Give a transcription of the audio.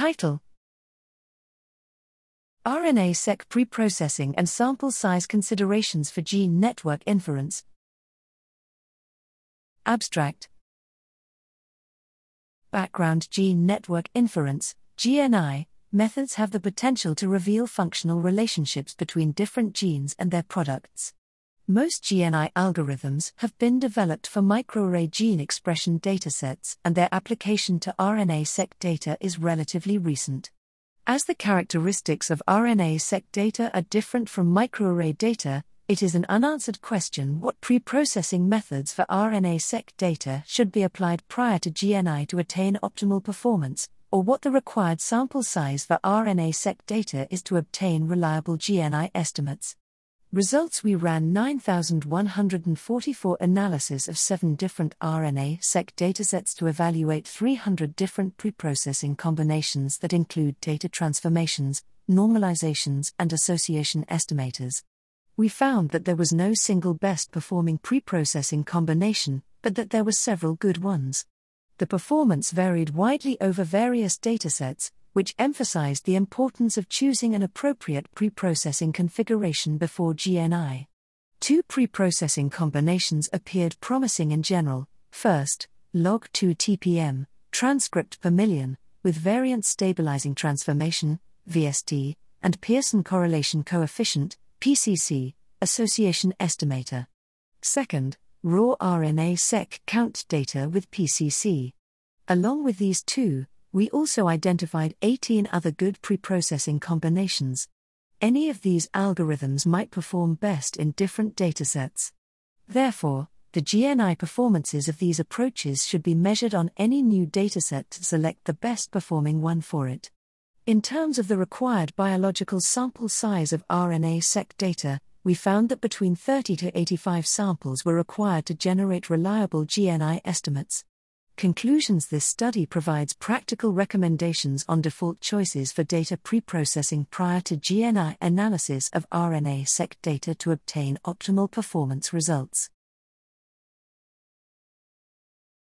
Title RNA-seq preprocessing and sample size considerations for gene network inference. Abstract Background gene network inference, GNI, methods have the potential to reveal functional relationships between different genes and their products. Most GNI algorithms have been developed for microarray gene expression datasets, and their application to RNA-seq data is relatively recent. As the characteristics of RNA-seq data are different from microarray data, it is an unanswered question what preprocessing methods for RNA-seq data should be applied prior to GNI to attain optimal performance, or what the required sample size for RNA-seq data is to obtain reliable GNI estimates. Results We ran 9,144 analyses of seven different RNA seq datasets to evaluate 300 different preprocessing combinations that include data transformations, normalizations, and association estimators. We found that there was no single best performing preprocessing combination, but that there were several good ones. The performance varied widely over various datasets, which emphasized the importance of choosing an appropriate preprocessing configuration before GNI. Two preprocessing combinations appeared promising in general. First, log2 TPM, transcript per million, with variance stabilizing transformation, VST, and Pearson correlation coefficient, PCC, association estimator. Second, raw RNA seq count data with PCC. Along with these two, we also identified 18 other good preprocessing combinations. Any of these algorithms might perform best in different datasets. Therefore, the GNI performances of these approaches should be measured on any new dataset to select the best performing one for it. In terms of the required biological sample size of RNA seq data, we found that between 30 to 85 samples were required to generate reliable GNI estimates. Conclusions This study provides practical recommendations on default choices for data preprocessing prior to GNI analysis of RNA seq data to obtain optimal performance results.